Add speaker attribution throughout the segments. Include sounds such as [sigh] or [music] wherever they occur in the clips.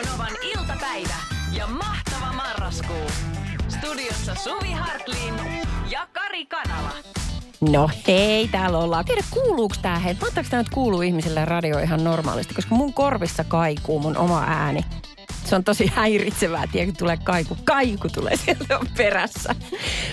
Speaker 1: Radionovan iltapäivä ja mahtava marraskuu. Studiossa Suvi Hartlin ja Kari Kanala.
Speaker 2: No hei, täällä ollaan. Tiedä kuuluuko tää hei? Mahtaako tää nyt kuuluu ihmisille radio ihan normaalisti? Koska mun korvissa kaikuu mun oma ääni. Se on tosi häiritsevää, tiedä, kun tulee kaiku. Kaiku tulee sieltä on perässä.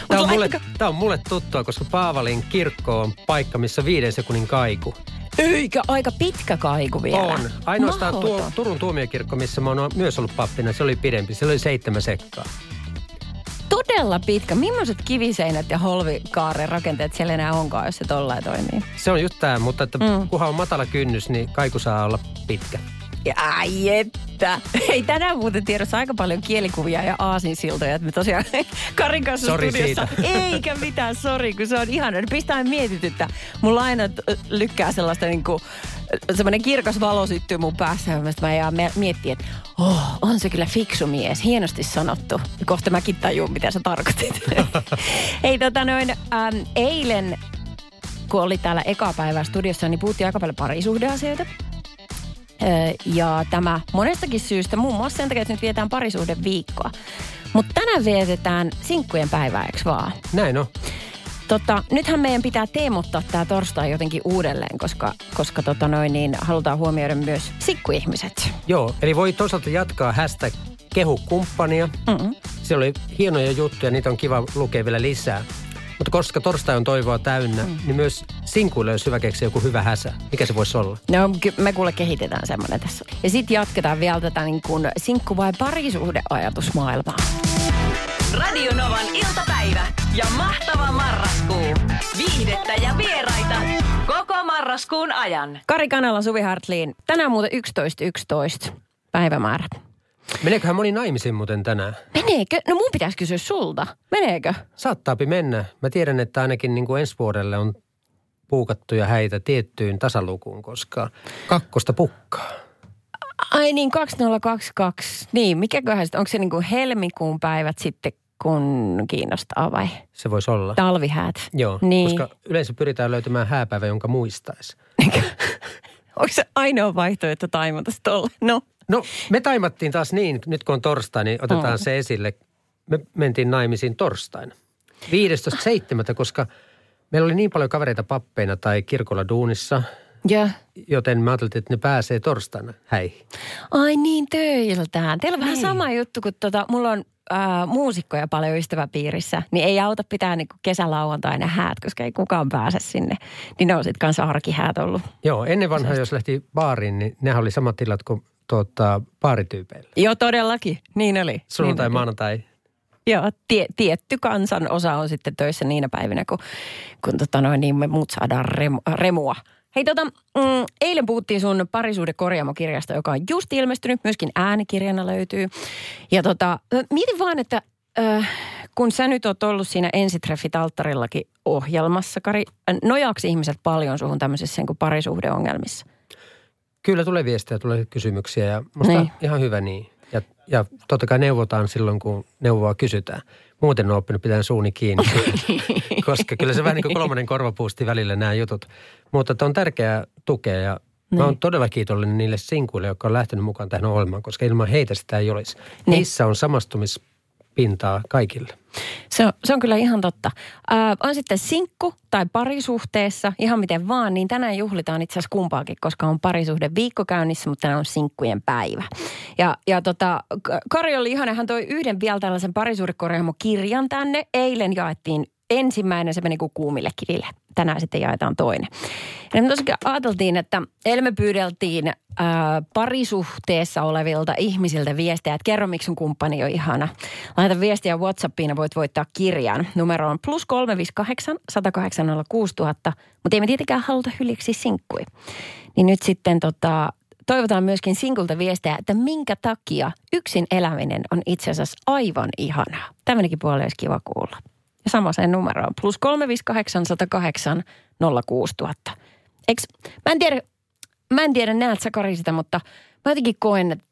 Speaker 3: Tämä on, mulle, tämä on mulle tuttua, koska Paavalin kirkko on paikka, missä viiden sekunnin kaiku.
Speaker 2: Eikä aika pitkä kaiku vielä.
Speaker 3: On. Ainoastaan tuo. Turun tuomiokirkko, missä mä oon myös ollut pappina, se oli pidempi. Se oli seitsemän sekkaa.
Speaker 2: Todella pitkä. Millaiset kiviseinät ja holvikaaren rakenteet siellä enää onkaan, jos se tollain toimii?
Speaker 3: Se on just tämä, mutta että
Speaker 2: mm.
Speaker 3: kunhan on matala kynnys, niin kaiku saa olla pitkä.
Speaker 2: Ja Ai että. Hei, tänään muuten tiedossa aika paljon kielikuvia ja aasinsiltoja. Että me tosiaan [laughs] Karin kanssa
Speaker 3: Sori
Speaker 2: studiossa. Eikä mitään, sori, kun se on ihana. Pistää mietityttä. Mun aina lykkää sellaista niinku, semmoinen kirkas valo syttyy mun päässä. Ja mä jään me- miettiä, että oh, on se kyllä fiksu mies. Hienosti sanottu. Kohta mäkin tajun, mitä sä tarkoitit. [laughs] Hei, tota noin, ähm, eilen kun oli täällä eka päivää studiossa, niin puhuttiin aika paljon parisuhdeasioita. Ja tämä monestakin syystä, muun muassa sen takia, että nyt vietään parisuhden viikkoa. Mutta tänään vietetään sinkkujen päivää, eikö vaan?
Speaker 3: Näin on.
Speaker 2: Tota, nythän meidän pitää teemottaa tämä torstai jotenkin uudelleen, koska, koska tota noin, niin halutaan huomioida myös sinkkuihmiset.
Speaker 3: Joo, eli voi toisaalta jatkaa hashtag kehu kumppania.
Speaker 2: Mm-mm.
Speaker 3: Siellä oli hienoja juttuja, niitä on kiva lukea vielä lisää. Mutta koska torstai on toivoa täynnä, mm. niin myös sinkuille olisi hyvä keksiä joku hyvä häsä. Mikä se voisi olla?
Speaker 2: No me kuule kehitetään semmoinen tässä. Ja sitten jatketaan vielä tätä niin kuin sinkku- vai parisuhdeajatusmaailmaa.
Speaker 1: Radionovan iltapäivä ja mahtava marraskuu. Viihdettä ja vieraita koko marraskuun ajan.
Speaker 2: Kari Kanala, Suvi Hartliin. Tänään muuten 11.11 päivämäärä.
Speaker 3: Meneeköhän moni naimisiin muuten tänään?
Speaker 2: Meneekö? No mun pitäisi kysyä sulta. Meneekö?
Speaker 3: Saattaapi mennä. Mä tiedän, että ainakin niin kuin ensi vuodelle on puukattuja häitä tiettyyn tasalukuun, koska kakkosta pukkaa.
Speaker 2: Ai niin, 2022. Niin, mikäköhän sitten, onko se niin kuin helmikuun päivät sitten, kun kiinnostaa vai?
Speaker 3: Se voisi olla.
Speaker 2: Talvihäät.
Speaker 3: Joo,
Speaker 2: Niin.
Speaker 3: koska yleensä pyritään löytämään hääpäivä, jonka muistaisi. [laughs]
Speaker 2: Onko se ainoa vaihtoehto taimata olla? No.
Speaker 3: No, me taimattiin taas niin, nyt kun on torstai, niin otetaan
Speaker 2: Mm.
Speaker 3: se esille. Me mentiin naimisiin torstaina. 15.7., koska meillä oli niin paljon kavereita pappeina tai kirkolla duunissa,
Speaker 2: Ja.
Speaker 3: joten me ajattelin, että ne pääsee torstaina häihin.
Speaker 2: Ai niin, töiltään. Teillä on vähän
Speaker 3: Niin.
Speaker 2: sama juttu, kun tota, mulla on äh, muusikkoja paljon ystäväpiirissä, niin ei auta pitää niinku kesälauantaina häät, koska ei kukaan pääse sinne. Niin ne on sitten kanssa arkihäät ollut.
Speaker 3: Joo, ennen vanhaa, jos lähti baariin, niin nehän oli samat tilat kuin tuota, baarityypeillä.
Speaker 2: Joo, todellakin. Niin oli.
Speaker 3: Sunnuntai,
Speaker 2: niin
Speaker 3: maanantai.
Speaker 2: Joo, tie, tietty kansan osa on sitten töissä niinä päivinä, kun, kun tota noin, niin me muut saadaan rem, remua. Hei tota, mm, eilen puhuttiin sun parisuuden korjaamokirjasta, joka on just ilmestynyt, myöskin äänikirjana löytyy. Ja tota, mietin vaan, että äh, kun sä nyt oot ollut siinä ensitreffit alttarillakin ohjelmassa, Kari, nojaako ihmiset paljon suhun tämmöisissä niin kuin parisuhdeongelmissa?
Speaker 3: Kyllä tulee viestejä, tulee kysymyksiä ja musta
Speaker 2: Niin.
Speaker 3: niin. ihan hyvä niin. Ja, ja totta kai neuvotaan silloin, kun neuvoa kysytään. Muuten on oppinut pitää suuni kiinni, [laughs] koska kyllä se vähän niin kuin kolmannen korvapuusti välillä nämä jutut. Mutta on tärkeää tukea ja
Speaker 2: Niin.
Speaker 3: mä oon todella kiitollinen niille sinkuille, jotka on lähtenyt mukaan tähän ohjelmaan, koska ilman heitä sitä ei olisi.
Speaker 2: Niin.
Speaker 3: On samastumispintaa kaikille.
Speaker 2: Se on, se on kyllä ihan totta. Ää, on sitten sinkku tai parisuhteessa, ihan miten vaan, niin tänään juhlitaan itse asiassa kumpaakin, koska on parisuhde viikko käynnissä, mutta tänään on sinkkujen päivä. Ja, ja tota, Kari oli ihana, hän toi yhden vielä tällaisen parisuhdekorjaamo-kirjan tänne. Eilen jaettiin ensimmäinen, se meni kuin kuumille kiville. Tänään sitten jaetaan toinen. Ja me tosiaan ajateltiin, että eilen me pyydeltiin ää, parisuhteessa olevilta ihmisiltä viestejä, että kerro miksi sun kumppani on ihana. Laita viestiä Whatsappiin ja voit voittaa kirjan. Numero on plus 358 108 6000, mutta ei me tietenkään haluta hyljeksi sinkkui. Niin nyt sitten tota, toivotaan myöskin sinkulta viestejä, että minkä takia yksin eläminen on itse asiassa aivan ihanaa. Tämmöinenkin puoli olisi kiva kuulla. Ja sama sen numero on plus 358 108 06000. Eiks, mä en tiedä, mä en tiedä näet sä Kari sitä, mutta mä jotenkin koen, että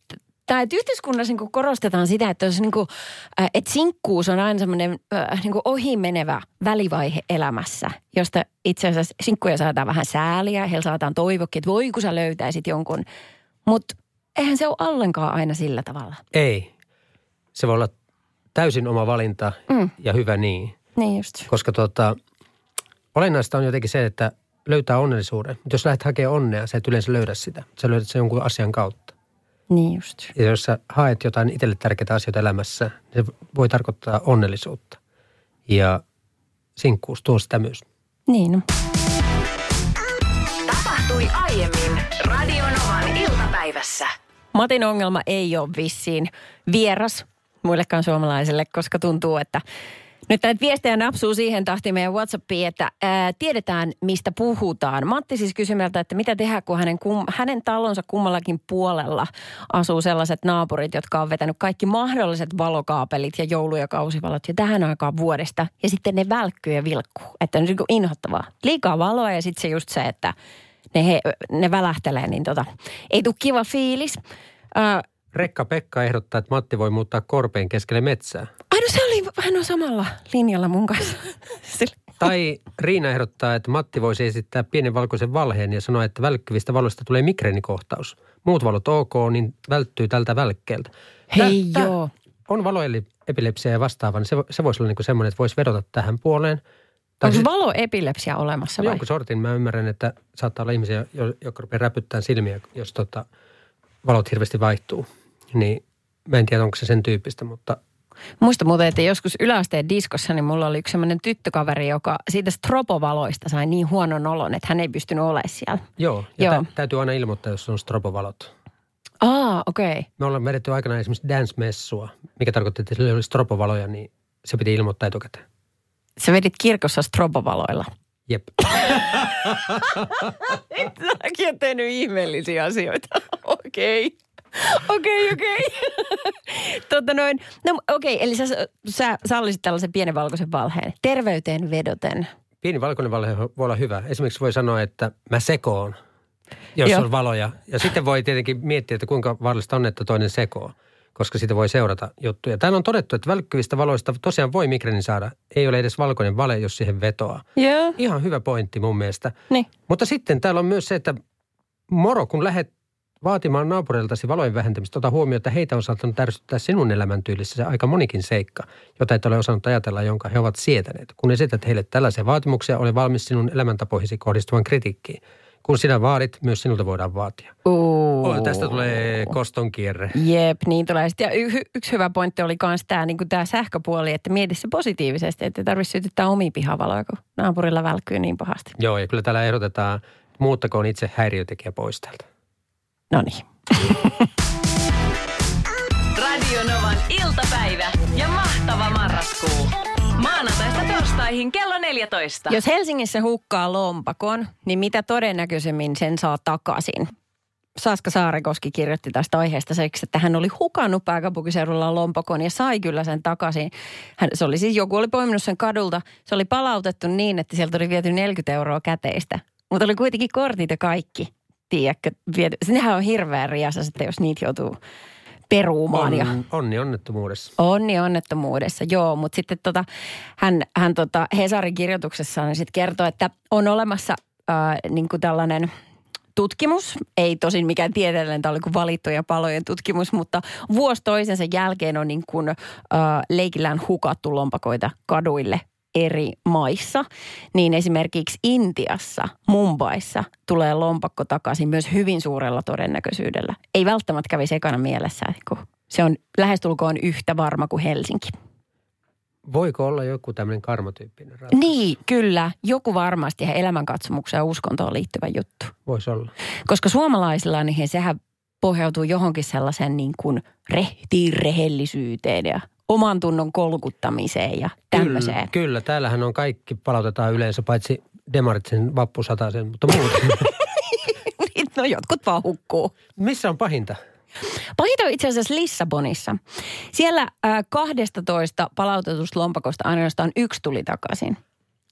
Speaker 2: tai että yhteiskunnassa niin korostetaan sitä, että, jos niin kuin, että sinkkuus on aina semmoinen niin ohimenevä välivaihe elämässä, josta itse asiassa sinkkuja saadaan vähän sääliä, heillä saadaan toivokin, että voi kun sä löytäisit jonkun. Mutta eihän se ole ollenkaan aina sillä tavalla.
Speaker 3: Ei. Se voi olla täysin oma valinta
Speaker 2: Mm.
Speaker 3: ja hyvä niin.
Speaker 2: Niin just.
Speaker 3: Koska tota, olennaista on jotenkin se, että löytää onnellisuuden. Mutta jos lähdet hakemaan onnea, sä et yleensä löydä sitä. Sä löydät sen jonkun asian kautta.
Speaker 2: Niin just.
Speaker 3: Ja jos sä haet jotain itselle tärkeitä asioita elämässä, niin se voi tarkoittaa onnellisuutta. Ja sinkkuus tuo sitä myös.
Speaker 2: Niin no.
Speaker 1: Tapahtui aiemmin Radionovan iltapäivässä.
Speaker 2: Matin ongelma ei ole vissiin vieras muillekaan suomalaisille, koska tuntuu, että nyt näitä viestejä napsuu siihen tahtiin meidän Whatsappiin, että ää, tiedetään, mistä puhutaan. Matti siis kysyi meiltä, että mitä tehdä, kun hänen, kum, hänen talonsa kummallakin puolella asuu sellaiset naapurit, jotka on vetänyt kaikki mahdolliset valokaapelit ja joulu- ja kausivalot jo tähän aikaan vuodesta. Ja sitten ne välkkyy ja vilkkuu. Että on niin inhottavaa. Liikaa valoa ja sitten se just se, että ne, he, ne välähtelee, niin tota, ei tule kiva fiilis. Ää,
Speaker 3: Rekka Pekka ehdottaa, että Matti voi muuttaa korpeen keskelle metsää.
Speaker 2: ai no se oli, hän on samalla linjalla mun kanssa. [laughs]
Speaker 3: Tai Riina ehdottaa, että Matti voisi esittää pienen valkoisen valheen ja sanoa, että välkkyvistä valoista tulee migreenikohtaus. Muut valot ok, niin välttyy tältä välkkeeltä.
Speaker 2: Hei
Speaker 3: Tää-
Speaker 2: joo.
Speaker 3: On valoepilepsia ja vastaava, niin se, se voisi olla niin kuin semmoinen, että voisi vedota tähän puoleen. Tai
Speaker 2: Onko
Speaker 3: sit-
Speaker 2: valoepilepsia olemassa vai?
Speaker 3: jonkun sortin mä ymmärrän, että saattaa olla ihmisiä, jo- jotka rupeaa räpyttämään silmiä, jos tota, valot hirveästi vaihtuu. Niin mä en tiedä, onko se sen tyyppistä, mutta
Speaker 2: Muista muuten, että joskus yläasteen diskossa, niin mulla oli yksi semmoinen tyttökaveri, joka siitä stropovaloista sai niin huonon olon, että hän ei pystynyt olemaan siellä.
Speaker 3: joo. Ja
Speaker 2: Joo.
Speaker 3: Tä, täytyy aina ilmoittaa, jos on strobovalot.
Speaker 2: Aa, okei. Okay.
Speaker 3: Me ollaan vedetty aikanaan esimerkiksi dance-messua, mikä tarkoitti, että sillä oli stropovaloja, niin se piti ilmoittaa etukäteen.
Speaker 2: Sä vedit kirkossa stropovaloilla.
Speaker 3: Jep. [laughs]
Speaker 2: Säkin on tehnyt ihmeellisiä asioita. [laughs] Okei. [laughs] Okei, okei. [laughs] Tota noin. No okei, eli sä, sä sallisit tällaisen pienen valkoisen valheen. Terveyteen vedoten.
Speaker 3: Pieni valkoinen valhe voi olla hyvä. Esimerkiksi voi sanoa, että mä sekoon, jos
Speaker 2: Joo.
Speaker 3: on valoja. Ja sitten voi tietenkin miettiä, että kuinka vaarallista on, että toinen sekoo, koska siitä voi seurata juttuja. Täällä on todettu, että välkkyvistä valoista tosiaan voi migreenin saada. Ei ole edes valkoinen vale, jos siihen vetoaa.
Speaker 2: Joo.
Speaker 3: Ihan hyvä pointti mun mielestä.
Speaker 2: Niin.
Speaker 3: Mutta sitten täällä on myös se, että moro, kun lähdet vaatimaan naapureiltasi valojen vähentämistä, ota huomioon, että heitä on saattanut ärsyttää sinun elämäntyylissä se aika monikin seikka, jota et ole osannut ajatella, jonka he ovat sietäneet. Kun esität heille tällaisia vaatimuksia, ole valmis sinun elämäntapoihisi kohdistuvan kritiikkiin. Kun sinä vaadit, myös sinulta voidaan vaatia. Oh, tästä tulee koston kierre.
Speaker 2: Jep, niin tulee. Sitten, ja y- yksi hyvä pointti oli myös tämä niin tää sähköpuoli, että mieti se positiivisesti, että ei tarvitse sytyttää omia pihavaloja, kun naapurilla välkkyy niin pahasti.
Speaker 3: Joo, ja kyllä täällä ehdotetaan, muuttakoon itse häiriötekijä pois täältä.
Speaker 2: No niin.
Speaker 1: Radionovan iltapäivä ja mahtava marraskuu. Maanantaista torstaihin kello 14.
Speaker 2: Jos Helsingissä hukkaa lompakon, niin mitä todennäköisemmin sen saa takaisin? Saska Saarikoski kirjoitti tästä aiheesta seksi, että hän oli hukannut pääkaupunkiseudulla lompakon ja sai kyllä sen takaisin. Hän, se oli siis, joku oli poiminut sen kadulta. Se oli palautettu niin, että sieltä oli viety 40 euroa käteistä. Mutta oli kuitenkin kortit ja kaikki. Tiedätkö, viety. Nehän on hirveän riasa sitten, jos niitä joutuu peruumaan. ja
Speaker 3: On, onni onnettomuudessa.
Speaker 2: Onni onnettomuudessa, joo. Mutta sitten tota, hän, hän tota Hesarin kirjoituksessaan sitten kertoi, että on olemassa ää, niin kuin tällainen tutkimus, ei tosin mikään tieteellinen, tämä oli kuin valittuja palojen tutkimus, mutta vuosi toisensa jälkeen on niin kuin, ää, leikillään hukattu lompakoita kaduille eri maissa, niin esimerkiksi Intiassa, Mumbaissa tulee lompakko takaisin myös hyvin suurella todennäköisyydellä. Ei välttämättä kävi sekana mielessä, kun se on lähestulkoon yhtä varma kuin Helsinki.
Speaker 3: Voiko olla joku tämmöinen karmatyyppinen ratkaisu?
Speaker 2: Niin, kyllä. Joku varmasti ja elämänkatsomukseen ja uskontoon liittyvä juttu.
Speaker 3: Voisi olla.
Speaker 2: Koska suomalaisilla, niin sehän pohjautuu johonkin sellaisen niin kuin rehtiin rehellisyyteen ja oman tunnon kolkuttamiseen ja tämmöiseen.
Speaker 3: Kyllä, kyllä, täällähän on kaikki palautetaan yleensä, paitsi demarit sen vappusataisen, mutta muuten. [laughs] [laughs]
Speaker 2: no jotkut vaan hukkuu.
Speaker 3: Missä on pahinta?
Speaker 2: Pahinta on itse asiassa Lissabonissa. Siellä äh, 12 palautetusta lompakosta ainoastaan yksi tuli takaisin.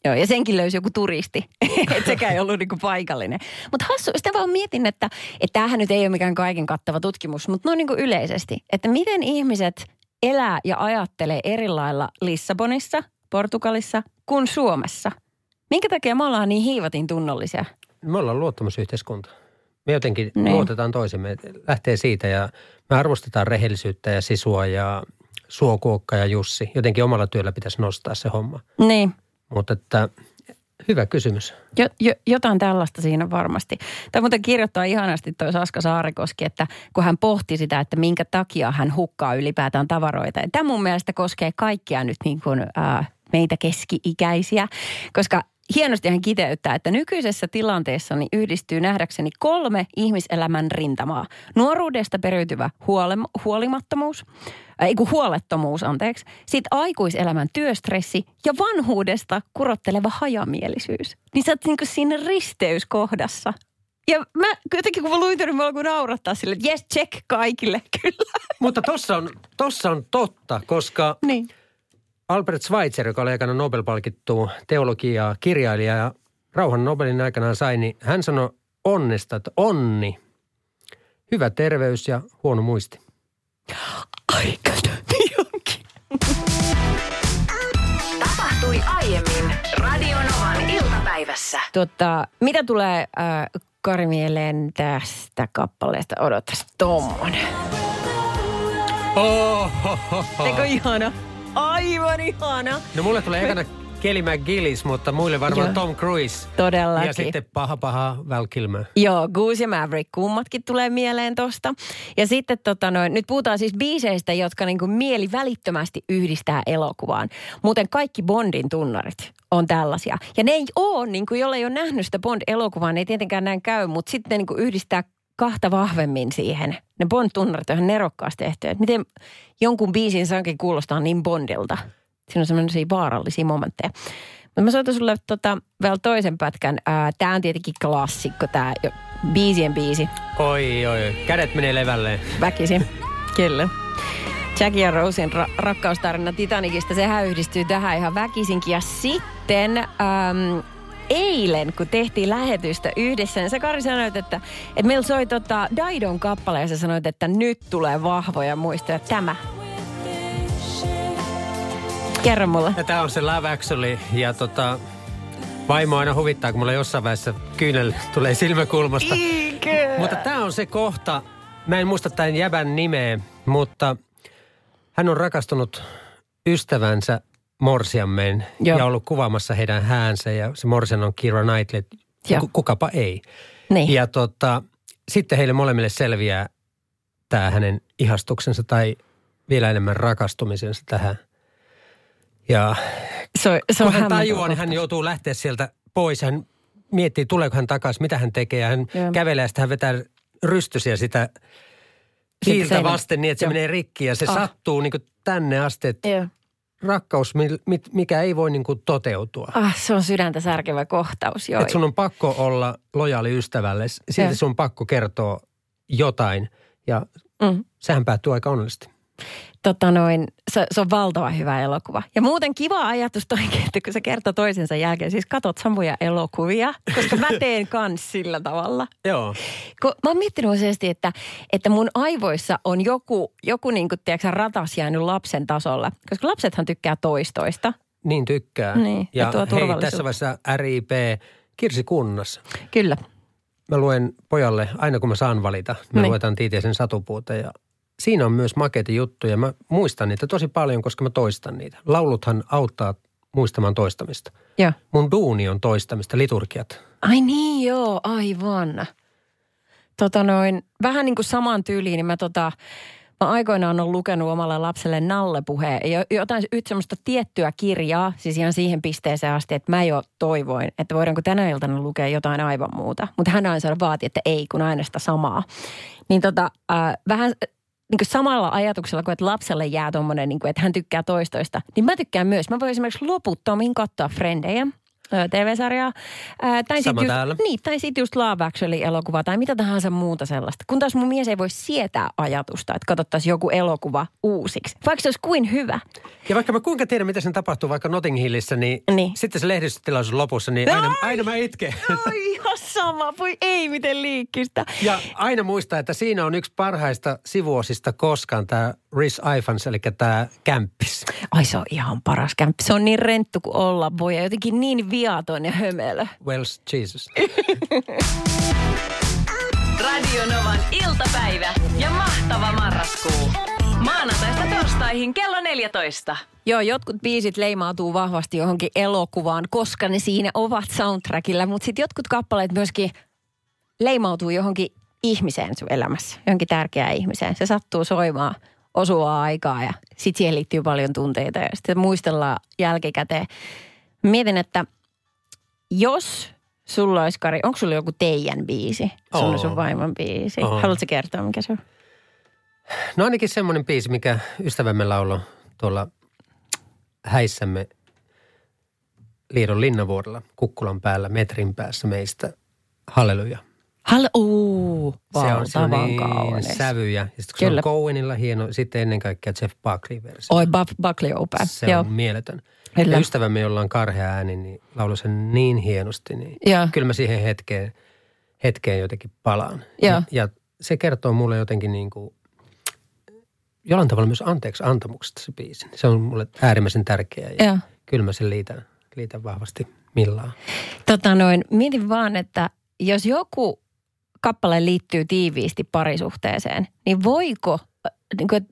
Speaker 2: Joo, ja senkin löysi joku turisti. [laughs] että sekään ei ollut niinku paikallinen. Mutta hassu, sitä vaan mietin, että, että tämähän nyt ei ole mikään kaiken kattava tutkimus, mutta noin niinku yleisesti. Että miten ihmiset elää ja ajattelee eri lailla Lissabonissa, Portugalissa kuin Suomessa. Minkä takia me ollaan niin hiivatin tunnollisia?
Speaker 3: Me ollaan luottamusyhteiskunta. Me jotenkin Niin. luotetaan toisemme. Lähtee siitä ja me arvostetaan rehellisyyttä ja sisua ja suokuokka ja Jussi. Jotenkin omalla työllä pitäisi nostaa se homma.
Speaker 2: Niin.
Speaker 3: Mutta että hyvä kysymys.
Speaker 2: Jo, jo, jotain tällaista siinä varmasti. Tai muuten kirjoittaa ihanasti toi Saska Saarikoski, että kun hän pohti sitä, että minkä takia hän hukkaa ylipäätään tavaroita. Ja tämä mun mielestä koskee kaikkia nyt niin kuin, ää, meitä keski-ikäisiä, koska hienosti hän kiteyttää, että nykyisessä tilanteessa niin yhdistyy nähdäkseni kolme ihmiselämän rintamaa. Nuoruudesta periytyvä huolem, huolimattomuus, äh, ei kun huolettomuus, anteeksi. Sitten aikuiselämän työstressi ja vanhuudesta kurotteleva hajamielisyys. Niin sä oot niinku siinä risteyskohdassa. Ja mä jotenkin kun mä luin ton, niin mä alkoin naurattaa sille, että yes, check kaikille, [laughs] kyllä.
Speaker 3: Mutta tossa on, tossa on totta, koska
Speaker 2: Niin.
Speaker 3: Albert Schweitzer, joka oli aikana Nobel-palkittu teologia, kirjailija ja rauhan Nobelin aikanaan sai, niin hän sanoi onnesta, että onni, hyvä terveys ja huono muisti.
Speaker 2: Aika jonkin.
Speaker 1: Tapahtui aiemmin Radionovan iltapäivässä.
Speaker 2: Tota, mitä tulee äh, Kari mieleen tästä kappaleesta? Odotas, tommonen.
Speaker 3: Ohohoho.
Speaker 2: Eikö ihana? Aivan ihana.
Speaker 3: No mulle tulee ekana Kelly McGillis, mutta muille varmaan
Speaker 2: Joo.
Speaker 3: Tom Cruise.
Speaker 2: Todellakin.
Speaker 3: Ja sitten paha paha Val Kilmer.
Speaker 2: Joo, Goose ja Maverick, kummatkin tulee mieleen tosta. Ja sitten tota noin, nyt puhutaan siis biiseistä, jotka niinku mieli välittömästi yhdistää elokuvaan. Muuten kaikki Bondin tunnarit on tällaisia. Ja ne ei ole, niin kuin jolle ei ole nähnyt sitä Bond-elokuvaa, ne ei tietenkään näin käy, mutta sitten ne niinku yhdistää kahta vahvemmin siihen. Ne Bond-tunnarit on ihan nerokkaasti tehty. Et miten jonkun biisin saakin kuulostaa niin Bondilta. Siinä on sellaisia vaarallisia momentteja. Mutta mä soitan sulle tota, vielä toisen pätkän. Tämä on tietenkin klassikko, tämä biisien biisi.
Speaker 3: Oi, oi, oi. Kädet menee levälleen.
Speaker 2: Väkisin. Kyllä. Jackie ja Rosen ra- rakkaustarina Titanicista, sehän yhdistyy tähän ihan väkisinkin. Ja sitten äm, eilen, kun tehtiin lähetystä yhdessä, niin sä Kari sanoit, että, että meillä soi tota Daidon kappale ja sä sanoit, että nyt tulee vahvoja muistoja. Tämä. Kerro mulle.
Speaker 3: Ja tää on se Love Actually. Ja tota, vaimo aina huvittaa, kun mulla jossain vaiheessa kyynel [laughs] tulee silmäkulmasta.
Speaker 2: Eikö?
Speaker 3: Mutta tämä on se kohta, mä en muista tämän jäbän nimeä, mutta hän on rakastunut ystävänsä Morsiammeen
Speaker 2: Joo.
Speaker 3: ja ollut kuvaamassa heidän häänsä ja se Morsian on Kira Knightley,
Speaker 2: Joo.
Speaker 3: ku- kukapa ei.
Speaker 2: Niin.
Speaker 3: Ja tota, sitten heille molemmille selviää tämä hänen ihastuksensa tai vielä enemmän rakastumisensa tähän. Ja
Speaker 2: se se on
Speaker 3: kun hän tajuaa, niin hän joutuu lähteä sieltä pois. Hän miettii, tuleeko hän takaisin, mitä hän tekee. Hän
Speaker 2: Joo.
Speaker 3: kävelee ja sitten hän vetää rystysiä sitä hiiltä vasten niin, että se
Speaker 2: Joo.
Speaker 3: menee rikki. Ja se
Speaker 2: Ah.
Speaker 3: sattuu niin kuin tänne asti, että
Speaker 2: Joo.
Speaker 3: Rakkaus, mikä ei voi niin kuin toteutua.
Speaker 2: Ah, se on sydäntä särkevä kohtaus, joo.
Speaker 3: Että sun on pakko olla lojaali ystävälle. Silti sun on pakko kertoa jotain. Ja
Speaker 2: Mm.
Speaker 3: sehän päättyy aika onnellisesti.
Speaker 2: Tota noin, se, se on valtavan hyvä elokuva. Ja muuten kiva ajatus toikin, [laughs] että kun se kertoo toisensa jälkeen, siis katot samoja elokuvia, koska mä [laughs] teen kans sillä tavalla.
Speaker 3: Joo.
Speaker 2: Kun mä oon miettinyt useasti, että, että mun aivoissa on joku, joku niin kuin, tiedätkö, sä, ratas jäänyt lapsen tasolla. Koska lapsethan tykkää toistoista.
Speaker 3: Niin tykkää.
Speaker 2: Niin, ja
Speaker 3: ja
Speaker 2: tuo
Speaker 3: hei, tässä vaiheessa RIP Kirsi Kunnas.
Speaker 2: Kyllä.
Speaker 3: Mä luen pojalle, aina kun mä saan valita, me
Speaker 2: Niin.
Speaker 3: luetaan Tiitiäisen satupuuta ja siinä on myös makeita juttuja. Mä muistan niitä tosi paljon, koska mä toistan niitä. Lauluthan auttaa muistamaan toistamista.
Speaker 2: Joo.
Speaker 3: Mun duuni on toistamista, liturgiat.
Speaker 2: Ai niin, joo, aivan. Tota noin, vähän niin kuin samaan tyyliin, niin mä tota, mä aikoinaan on lukenut omalle lapselle Nalle-puheen. Ja jotain yhtä semmoista tiettyä kirjaa, siis ihan siihen pisteeseen asti, että mä jo toivoin, että voidaanko tänä iltana lukea jotain aivan muuta. Mutta hän aina vaati, että ei, kun aina sitä samaa. Niin tota, äh, vähän niin kuin samalla ajatuksella, kuin että lapselle jää tuommoinen, niin että hän tykkää toistoista, niin mä tykkään myös. Mä voin esimerkiksi loputtomiin katsoa Frendejä, TV-sarjaa. Tai
Speaker 3: Sama
Speaker 2: sitten just,
Speaker 3: täällä.
Speaker 2: niin, tai sitten just Love Actually-elokuva tai mitä tahansa muuta sellaista. Kun taas mun mies ei voi sietää ajatusta, että katsottaisiin joku elokuva uusiksi. Vaikka se olisi kuin hyvä.
Speaker 3: Ja vaikka mä kuinka tiedän, mitä sen tapahtuu vaikka Notting Hillissä, niin,
Speaker 2: Niin.
Speaker 3: sitten se lehdistötilaisuus lopussa, niin aina,
Speaker 2: Ai!
Speaker 3: aina mä itken.
Speaker 2: Oi ihan sama, voi ei miten liikkistä.
Speaker 3: Ja aina muistaa, että siinä on yksi parhaista sivuosista koskaan tämä Rhys Ifans, eli tämä kämppis.
Speaker 2: Ai se on ihan paras kämppä. Se on niin renttu kuin olla voi ja jotenkin niin viaton ja hömelö.
Speaker 3: Wells Jesus.
Speaker 1: Radio Novan iltapäivä ja mahtava marraskuu. Maanantaista torstaihin kello 14.
Speaker 2: Joo, jotkut biisit leimautuu vahvasti johonkin elokuvaan, koska ne siinä ovat soundtrackilla, mutta sitten jotkut kappaleet myöskin leimautuu johonkin ihmiseen sun elämässä, johonkin tärkeään ihmiseen. Se sattuu soimaan osuvaa aikaa ja sitten siihen liittyy paljon tunteita ja sitten muistellaan jälkikäteen. Mietin, että jos sulla olisi, Kari, onko sulla joku teidän biisi?
Speaker 3: Oo.
Speaker 2: ja sun vaimon biisi.
Speaker 3: Oo.
Speaker 2: Haluatko kertoa, mikä se on?
Speaker 3: No ainakin semmoinen biisi, mikä ystävämme laulo tuolla häissämme Liidon linnavuorella Kukkulan päällä metrin päässä meistä. Halleluja.
Speaker 2: Halle, uu,
Speaker 3: se on, se on niin
Speaker 2: kaunis.
Speaker 3: sävyjä. Ja sitten kun se on Cohenilla hieno, sitten ennen kaikkea Jeff Buckley-versio.
Speaker 2: Oi, Buff, Buckley on upea.
Speaker 3: Se
Speaker 2: Joo.
Speaker 3: on mieletön.
Speaker 2: Kyllä.
Speaker 3: Ja ystävämme, jolla on karhea ääni, niin lauloi sen niin hienosti. Niin
Speaker 2: Joo.
Speaker 3: Kyllä mä siihen hetkeen, hetkeen jotenkin palaan.
Speaker 2: Joo.
Speaker 3: Ja, ja se kertoo mulle jotenkin niin kuin, jollain tavalla myös anteeksi antamuksesta se biisi. Se on mulle äärimmäisen tärkeä ja
Speaker 2: Joo.
Speaker 3: kyllä mä sen liitän, liitän vahvasti millaan.
Speaker 2: Tota noin, mietin vaan, että jos joku kappale liittyy tiiviisti parisuhteeseen, niin voiko, niin kuin,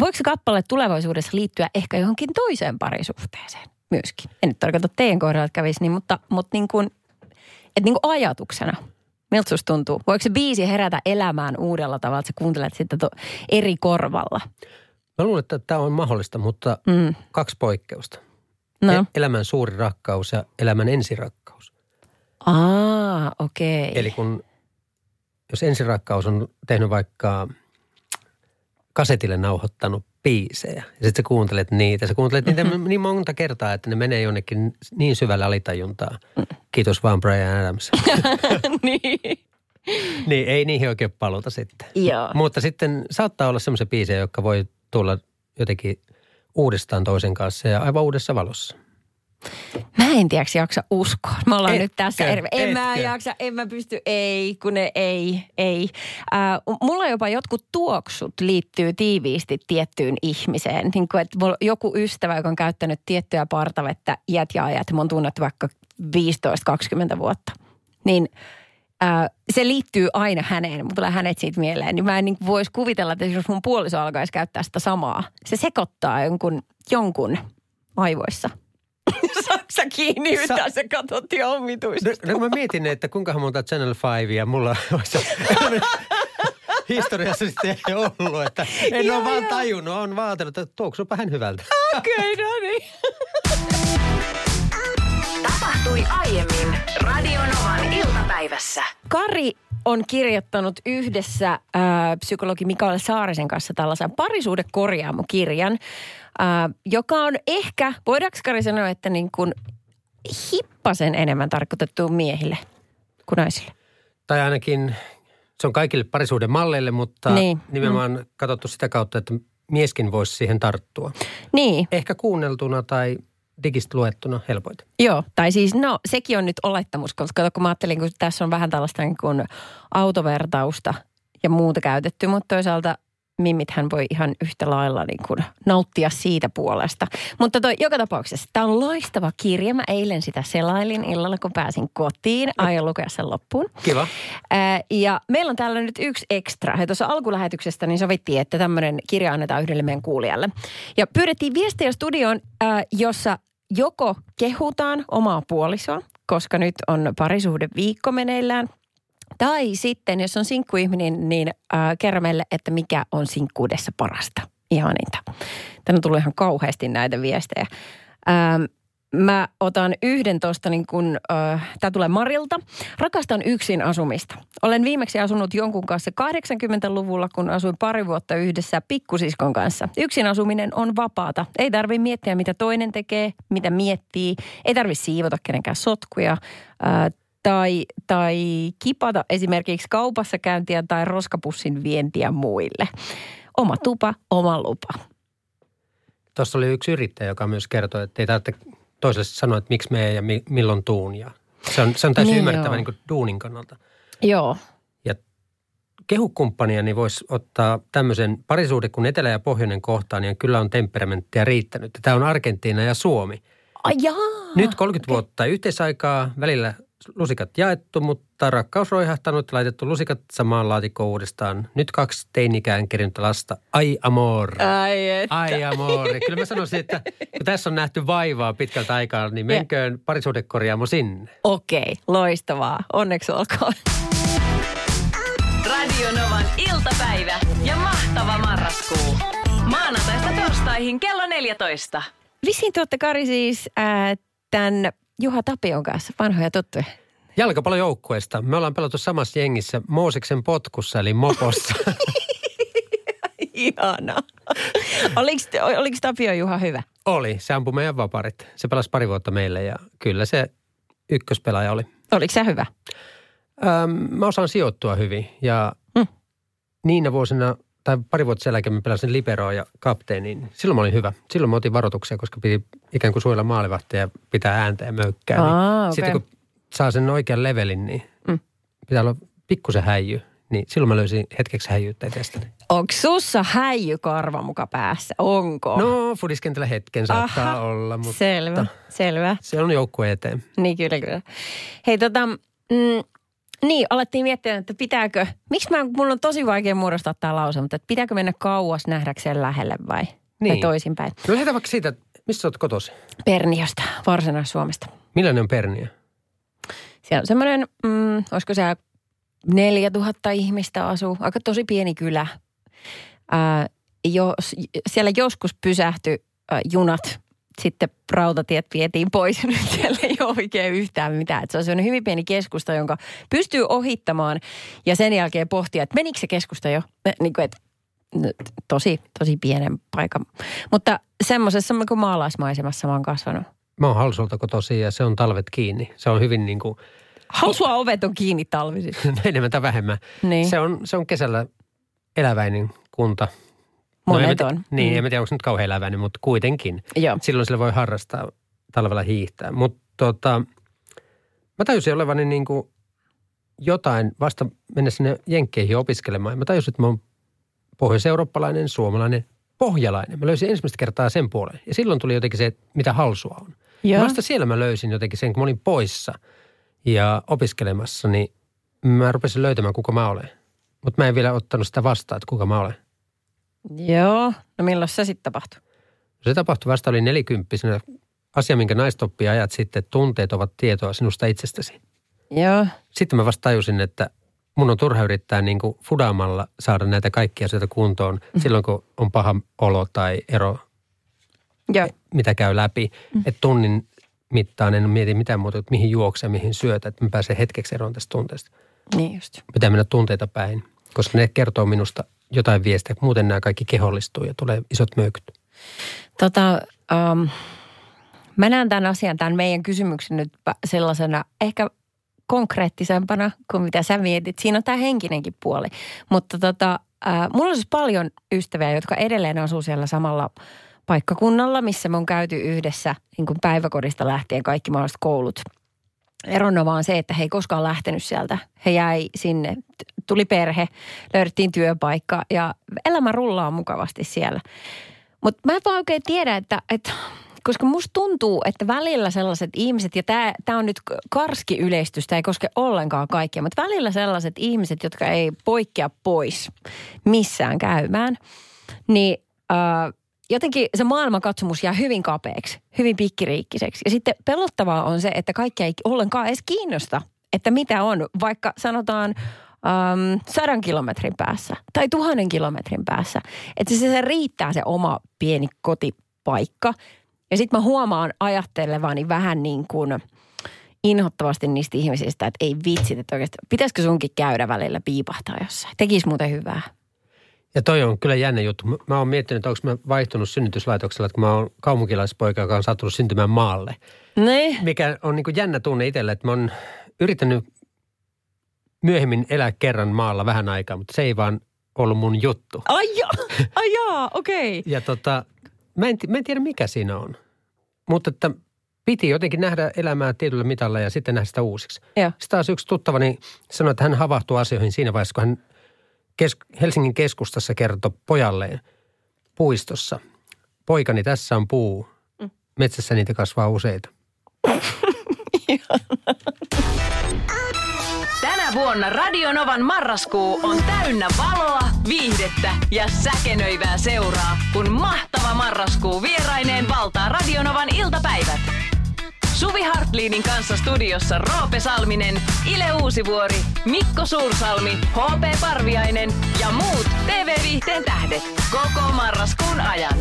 Speaker 2: voiko se kappale tulevaisuudessa liittyä ehkä johonkin toiseen parisuhteeseen myöskin? En nyt tarkoita teidän kohdalla, että kävisi niin, mutta, mutta niin kuin, että niin kuin ajatuksena. Miltä susta tuntuu? Voiko se biisi herätä elämään uudella tavalla, että sä kuuntelet sitä eri korvalla?
Speaker 3: Mä luulen, että tämä on mahdollista, mutta
Speaker 2: Mm.
Speaker 3: kaksi poikkeusta.
Speaker 2: No.
Speaker 3: E- elämän suuri rakkaus ja elämän ensirakkaus.
Speaker 2: Aa, okei.
Speaker 3: Eli kun, jos ensirakkaus on tehnyt vaikka kasetille nauhoittanut biisejä, ja sitten sä kuuntelet niitä. Sä kuuntelet niitä
Speaker 2: Mm-hmm.
Speaker 3: niin monta kertaa, että ne menee jonnekin niin syvälle alitajuntaan. Kiitos vaan Brian Adams.
Speaker 2: niin. [laughs] [laughs]
Speaker 3: niin, ei niihin oikein paluta sitten.
Speaker 2: Joo.
Speaker 3: Mutta sitten saattaa olla semmoisia biisejä, jotka voi tulla jotenkin uudestaan toisen kanssa ja aivan uudessa valossa.
Speaker 2: Mä en tiedäks jaksa uskoa. Me ollaan
Speaker 3: Etkö?
Speaker 2: nyt tässä eri... En mä
Speaker 3: Etkö?
Speaker 2: jaksa, en mä pysty, ei, kun ne ei, ei. Äh, mulla jopa jotkut tuoksut liittyy tiiviisti tiettyyn ihmiseen. Niin kuin, että mulla on joku ystävä, joka on käyttänyt tiettyä partavettä iät ja ajat. Mä oon tunnettu vaikka 15-20 vuotta. Niin äh, se liittyy aina häneen. Mulla tulee hänet siitä mieleen. Niin mä en niin voisi kuvitella, että jos mun puoliso alkaisi käyttää sitä samaa. Se sekoittaa jonkun, jonkun aivoissa. [laughs] Saatko sä kiinni
Speaker 3: Sa-
Speaker 2: yhtään? Sä katsot jo omituista.
Speaker 3: No, no mä mietin, että kuinka monta Channel 5 ja mulla [laughs] olisi [laughs] historiassa sitten ei ollut, että en
Speaker 2: Joo,
Speaker 3: ole vaan
Speaker 2: joo.
Speaker 3: tajunnut, on vaan ajatellut, että tuoksuupa hän hyvältä.
Speaker 2: Okei, okay, no niin.
Speaker 1: Tapahtui aiemmin Radio Novan iltapäivässä.
Speaker 2: Kari on kirjoittanut yhdessä äh, psykologi Mikael Saarisen kanssa tällaisen parisuudekorjaamokirjan, äh, joka on ehkä, voidaanko Kari sanoa, että niin kuin hippasen enemmän tarkoitettu miehille kuin naisille?
Speaker 3: Tai ainakin se on kaikille parisuuden malleille, mutta
Speaker 2: Niin.
Speaker 3: niin. nimenomaan mm. katsottu sitä kautta, että mieskin voisi siihen tarttua.
Speaker 2: Niin,
Speaker 3: Ehkä kuunneltuna tai digistä luettuna helpoita.
Speaker 2: Joo, tai siis no sekin on nyt olettamus, koska kun mä ajattelin, kun tässä on vähän tällaista niin kuin autovertausta ja muuta käytetty, mutta toisaalta mimmithän voi ihan yhtä lailla niin kuin nauttia siitä puolesta. Mutta toi, joka tapauksessa, tämä on loistava kirja. Mä eilen sitä selailin illalla, kun pääsin kotiin. Aion lukea sen loppuun.
Speaker 3: Kiva.
Speaker 2: Ää, ja meillä on täällä nyt yksi ekstra. Ja tuossa alkulähetyksestä niin sovittiin, että tämmöinen kirja annetaan yhdelle meidän kuulijalle. Ja pyydettiin viestiä studioon, ää, jossa joko kehutaan omaa puolisoa, koska nyt on parisuhde viikko meneillään. Tai sitten, jos on sinkkuihminen, niin ää, kerro meille, että mikä on sinkkuudessa parasta. Ihaninta. Tänne tullut ihan kauheasti näitä viestejä. Ähm, Mä otan yhden tuosta, niin kun, äh, tämä tulee Marilta. Rakastan yksin asumista. Olen viimeksi asunut jonkun kanssa 80-luvulla, kun asuin pari vuotta yhdessä pikkusiskon kanssa. Yksin asuminen on vapaata. Ei tarvi miettiä, mitä toinen tekee, mitä miettii. Ei tarvi siivota kenenkään sotkuja. Äh, tai, tai kipata esimerkiksi kaupassa käyntiä tai roskapussin vientiä muille. Oma tupa, oma lupa.
Speaker 3: Tuossa oli yksi yrittäjä, joka myös kertoi, että ei tarvitse toiselle sanoa, että miksi me ja mi- milloin tuun. Ja se on, se on täysin
Speaker 2: Niin
Speaker 3: ymmärrettävä niin kuin duunin kannalta.
Speaker 2: Joo,
Speaker 3: Ja kehukumppania niin voisi ottaa tämmöisen parisuhde, kun etelä- ja pohjoinen kohtaan, niin kyllä on temperamenttia riittänyt. Tämä on Argentiina ja Suomi.
Speaker 2: Ai jaa.
Speaker 3: Nyt 30 vuotta yhteisaikaa, välillä lusikat jaettu, mutta rakkaus roihahtanut ja laitettu lusikat samaan laatikkoon uudestaan. Nyt kaksi teinikään kerinyttä lasta. Ai amor.
Speaker 2: Ai että.
Speaker 3: Ai amore. Kyllä mä sanoisin, että kun tässä on nähty vaivaa pitkältä aikaa, niin menköön parisuhdekorjaamo sinne.
Speaker 2: Okei, loistavaa. Onneksi olkoon.
Speaker 1: Radio Novan iltapäivä ja mahtava marraskuu. Maanantaista torstaihin kello 14.
Speaker 2: Vissiin tuotte Kari siis ää, tämän Juha Tapion kanssa, vanhoja tuttuja.
Speaker 3: Jalkapallojoukkueesta. Me ollaan pelattu samassa jengissä Mooseksen potkussa, eli mopossa. [laughs]
Speaker 2: Ihana. oliko, oliko Tapio Juha hyvä?
Speaker 3: oli. Se ampui meidän vaparit. Se pelasi pari vuotta meille ja kyllä se ykköspelaaja oli.
Speaker 2: Oliko se hyvä?
Speaker 3: Öm, mä osaan sijoittua hyvin ja
Speaker 2: Hmm.
Speaker 3: niinä vuosina, tai pari vuotta sen jälkeen mä pelasin liberoa ja kapteenin. Silloin mä olin hyvä. Silloin mä otin varoituksia, koska piti ikään kuin suojella maalivahtia ja pitää ääntä ja möykkää.
Speaker 2: Aa,
Speaker 3: niin
Speaker 2: okei.
Speaker 3: Sitten kun saa sen oikean levelin, niin
Speaker 2: Mm.
Speaker 3: pitää olla pikkusen häijy. Niin silloin mä löysin hetkeksi häijyyttä itsestäni.
Speaker 2: Onko sussa häijykarva muka päässä? Onko?
Speaker 3: No, fudiskentällä hetken saattaa
Speaker 2: Aha,
Speaker 3: olla, mutta
Speaker 2: Selvä, selvä.
Speaker 3: se on joukkue eteen.
Speaker 2: Niin kyllä, kyllä. Hei tota, mm, niin alettiin miettiä, että pitääkö, miksi mä, mulla on tosi vaikea muodostaa tämä lause, mutta että pitääkö mennä kauas nähdäkseen lähelle vai, niin. vai toisinpäin?
Speaker 3: No lähdetään vaikka siitä, missä sä oot kotosi?
Speaker 2: Perniöstä, Varsinais-Suomesta.
Speaker 3: Millainen on Perniö?
Speaker 2: Siellä on semmoinen, mm, olisiko se 4000 ihmistä asuu, aika tosi pieni kylä. Ää, jos, siellä joskus pysähtyi junat, sitten rautatiet vietiin pois ja [laughs] nyt siellä ei ole oikein yhtään mitään. Et se on semmoinen hyvin pieni keskusta, jonka pystyy ohittamaan ja sen jälkeen pohtia, että menikö se keskusta jo. Niin kuin, että tosi, tosi pienen paikan. Mutta semmoisessa kuin maalaismaisemassa mä oon kasvanut.
Speaker 3: Mä oon Halsulta kotosi ja se on talvet kiinni. Se on hyvin niin kuin,
Speaker 2: Hausua ovet on kiinni talvisin. [laughs]
Speaker 3: enemmän tai vähemmän.
Speaker 2: Niin.
Speaker 3: Se on, se on kesällä eläväinen kunta.
Speaker 2: Monet
Speaker 3: en mä tiedä-
Speaker 2: on.
Speaker 3: Niin,
Speaker 2: Mm.
Speaker 3: en tiedä, onko se nyt kauhean eläväinen, mutta kuitenkin.
Speaker 2: Joo.
Speaker 3: Silloin sillä voi harrastaa talvella hiihtää. Mutta tota, mä tajusin olevani niin kuin jotain vasta mennä sinne Jenkkeihin opiskelemaan. Mä tajusin, että mä oon pohjois-eurooppalainen, suomalainen, pohjalainen. Mä löysin ensimmäistä kertaa sen puolen. Ja silloin tuli jotenkin se, että mitä halsua on.
Speaker 2: Joo.
Speaker 3: Vasta siellä mä löysin jotenkin sen, kun mä olin poissa ja opiskelemassa, niin mä rupesin löytämään, kuka mä olen. Mutta mä en vielä ottanut sitä vastaan, että kuka mä olen.
Speaker 2: Joo. No milloin se sitten tapahtui?
Speaker 3: Se tapahtui vasta, oli nelikymppisenä. Asia, minkä naiset oppii ajat sitten, että tunteet ovat tietoa sinusta itsestäsi.
Speaker 2: Joo.
Speaker 3: Sitten mä vasta tajusin, että mun on turha yrittää niin kuin fudaamalla saada näitä kaikkia asioita kuntoon mm. silloin, kun on paha olo tai ero,
Speaker 2: Joo.
Speaker 3: mitä käy läpi. Mm. Että tunnin mittaan en mieti mitään muuta, että mihin juoksee, mihin syötä, että mä pääsen hetkeksi eroon tästä tunteesta.
Speaker 2: Niin just.
Speaker 3: Pitää mennä tunteita päin, koska ne kertoo minusta jotain viestiä. Muuten nämä kaikki kehollistuu ja tulee isot möykyt.
Speaker 2: Tota, um, mä näen tämän asian, tämän meidän kysymyksen nyt sellaisena ehkä konkreettisempana kuin mitä sä mietit. Siinä on tämä henkinenkin puoli. Mutta tota, äh, mulla on siis paljon ystäviä, jotka edelleen asuu siellä samalla paikkakunnalla, missä me on käyty yhdessä niin kuin päiväkodista lähtien kaikki mahdolliset koulut. Erona vaan se, että he ei koskaan lähtenyt sieltä. He jäi sinne, tuli perhe, löydettiin työpaikka ja elämä rullaa mukavasti siellä. Mutta mä en vaan oikein tiedä, että, että koska musta tuntuu, että välillä sellaiset ihmiset, ja tämä on nyt karski yleistys, tämä ei koske ollenkaan kaikkia, mutta välillä sellaiset ihmiset, jotka ei poikkea pois missään käymään, niin äh, jotenkin se maailmankatsomus jää hyvin kapeaksi, hyvin pikkiriikkiseksi. Ja sitten pelottavaa on se, että kaikkia ei ollenkaan edes kiinnosta, että mitä on, vaikka sanotaan ähm, sadan kilometrin päässä tai tuhannen kilometrin päässä. Että se, se riittää se oma pieni kotipaikka. Ja sitten mä huomaan ajattelevani vähän niin kuin inhottavasti niistä ihmisistä, että ei vitsit, että oikeasti pitäisikö sunkin käydä välillä piipahtaa jossain. Tekisi muuten hyvää.
Speaker 3: Ja toi on kyllä jännä juttu. Mä- oon miettinyt, että onko mä vaihtunut synnytyslaitoksella, että kun mä oon kaupunkilaispoika, joka on sattunut syntymään maalle.
Speaker 2: Niin.
Speaker 3: Mikä on niin kuin jännä tunne itselle, että mä oon yrittänyt myöhemmin elää kerran maalla vähän aikaa, mutta se ei vaan ollut mun juttu.
Speaker 2: Ai jaa, ai jaa, okei. Okay. [laughs]
Speaker 3: Ja tota, mä en, mä en tiedä mikä siinä on. Mutta että piti jotenkin nähdä elämää tietyllä mitalla ja sitten nähdä sitä uusiksi.
Speaker 2: Joo.
Speaker 3: Sitten taas yksi tuttavani sanoi, että hän havahtuu asioihin siinä vaiheessa, kun hän kes- Helsingin keskustassa kertoi pojalleen puistossa. Poikani, tässä on puu. Metsässä niitä kasvaa useita. [laughs]
Speaker 1: Tänä vuonna Radionovan marraskuu on täynnä valoa, viihdettä ja säkenöivää seuraa, kun mahtava marraskuu vieraineen valtaa Radionovan iltapäivät. Suvi Hartliinin kanssa studiossa Roope Salminen, Ile Uusivuori, Mikko Suursalmi, HP Parviainen ja muut TV-viihteen tähdet koko marraskuun ajan.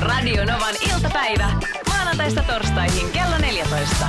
Speaker 1: Radio Novan iltapäivä maanantaista torstaihin kello 14.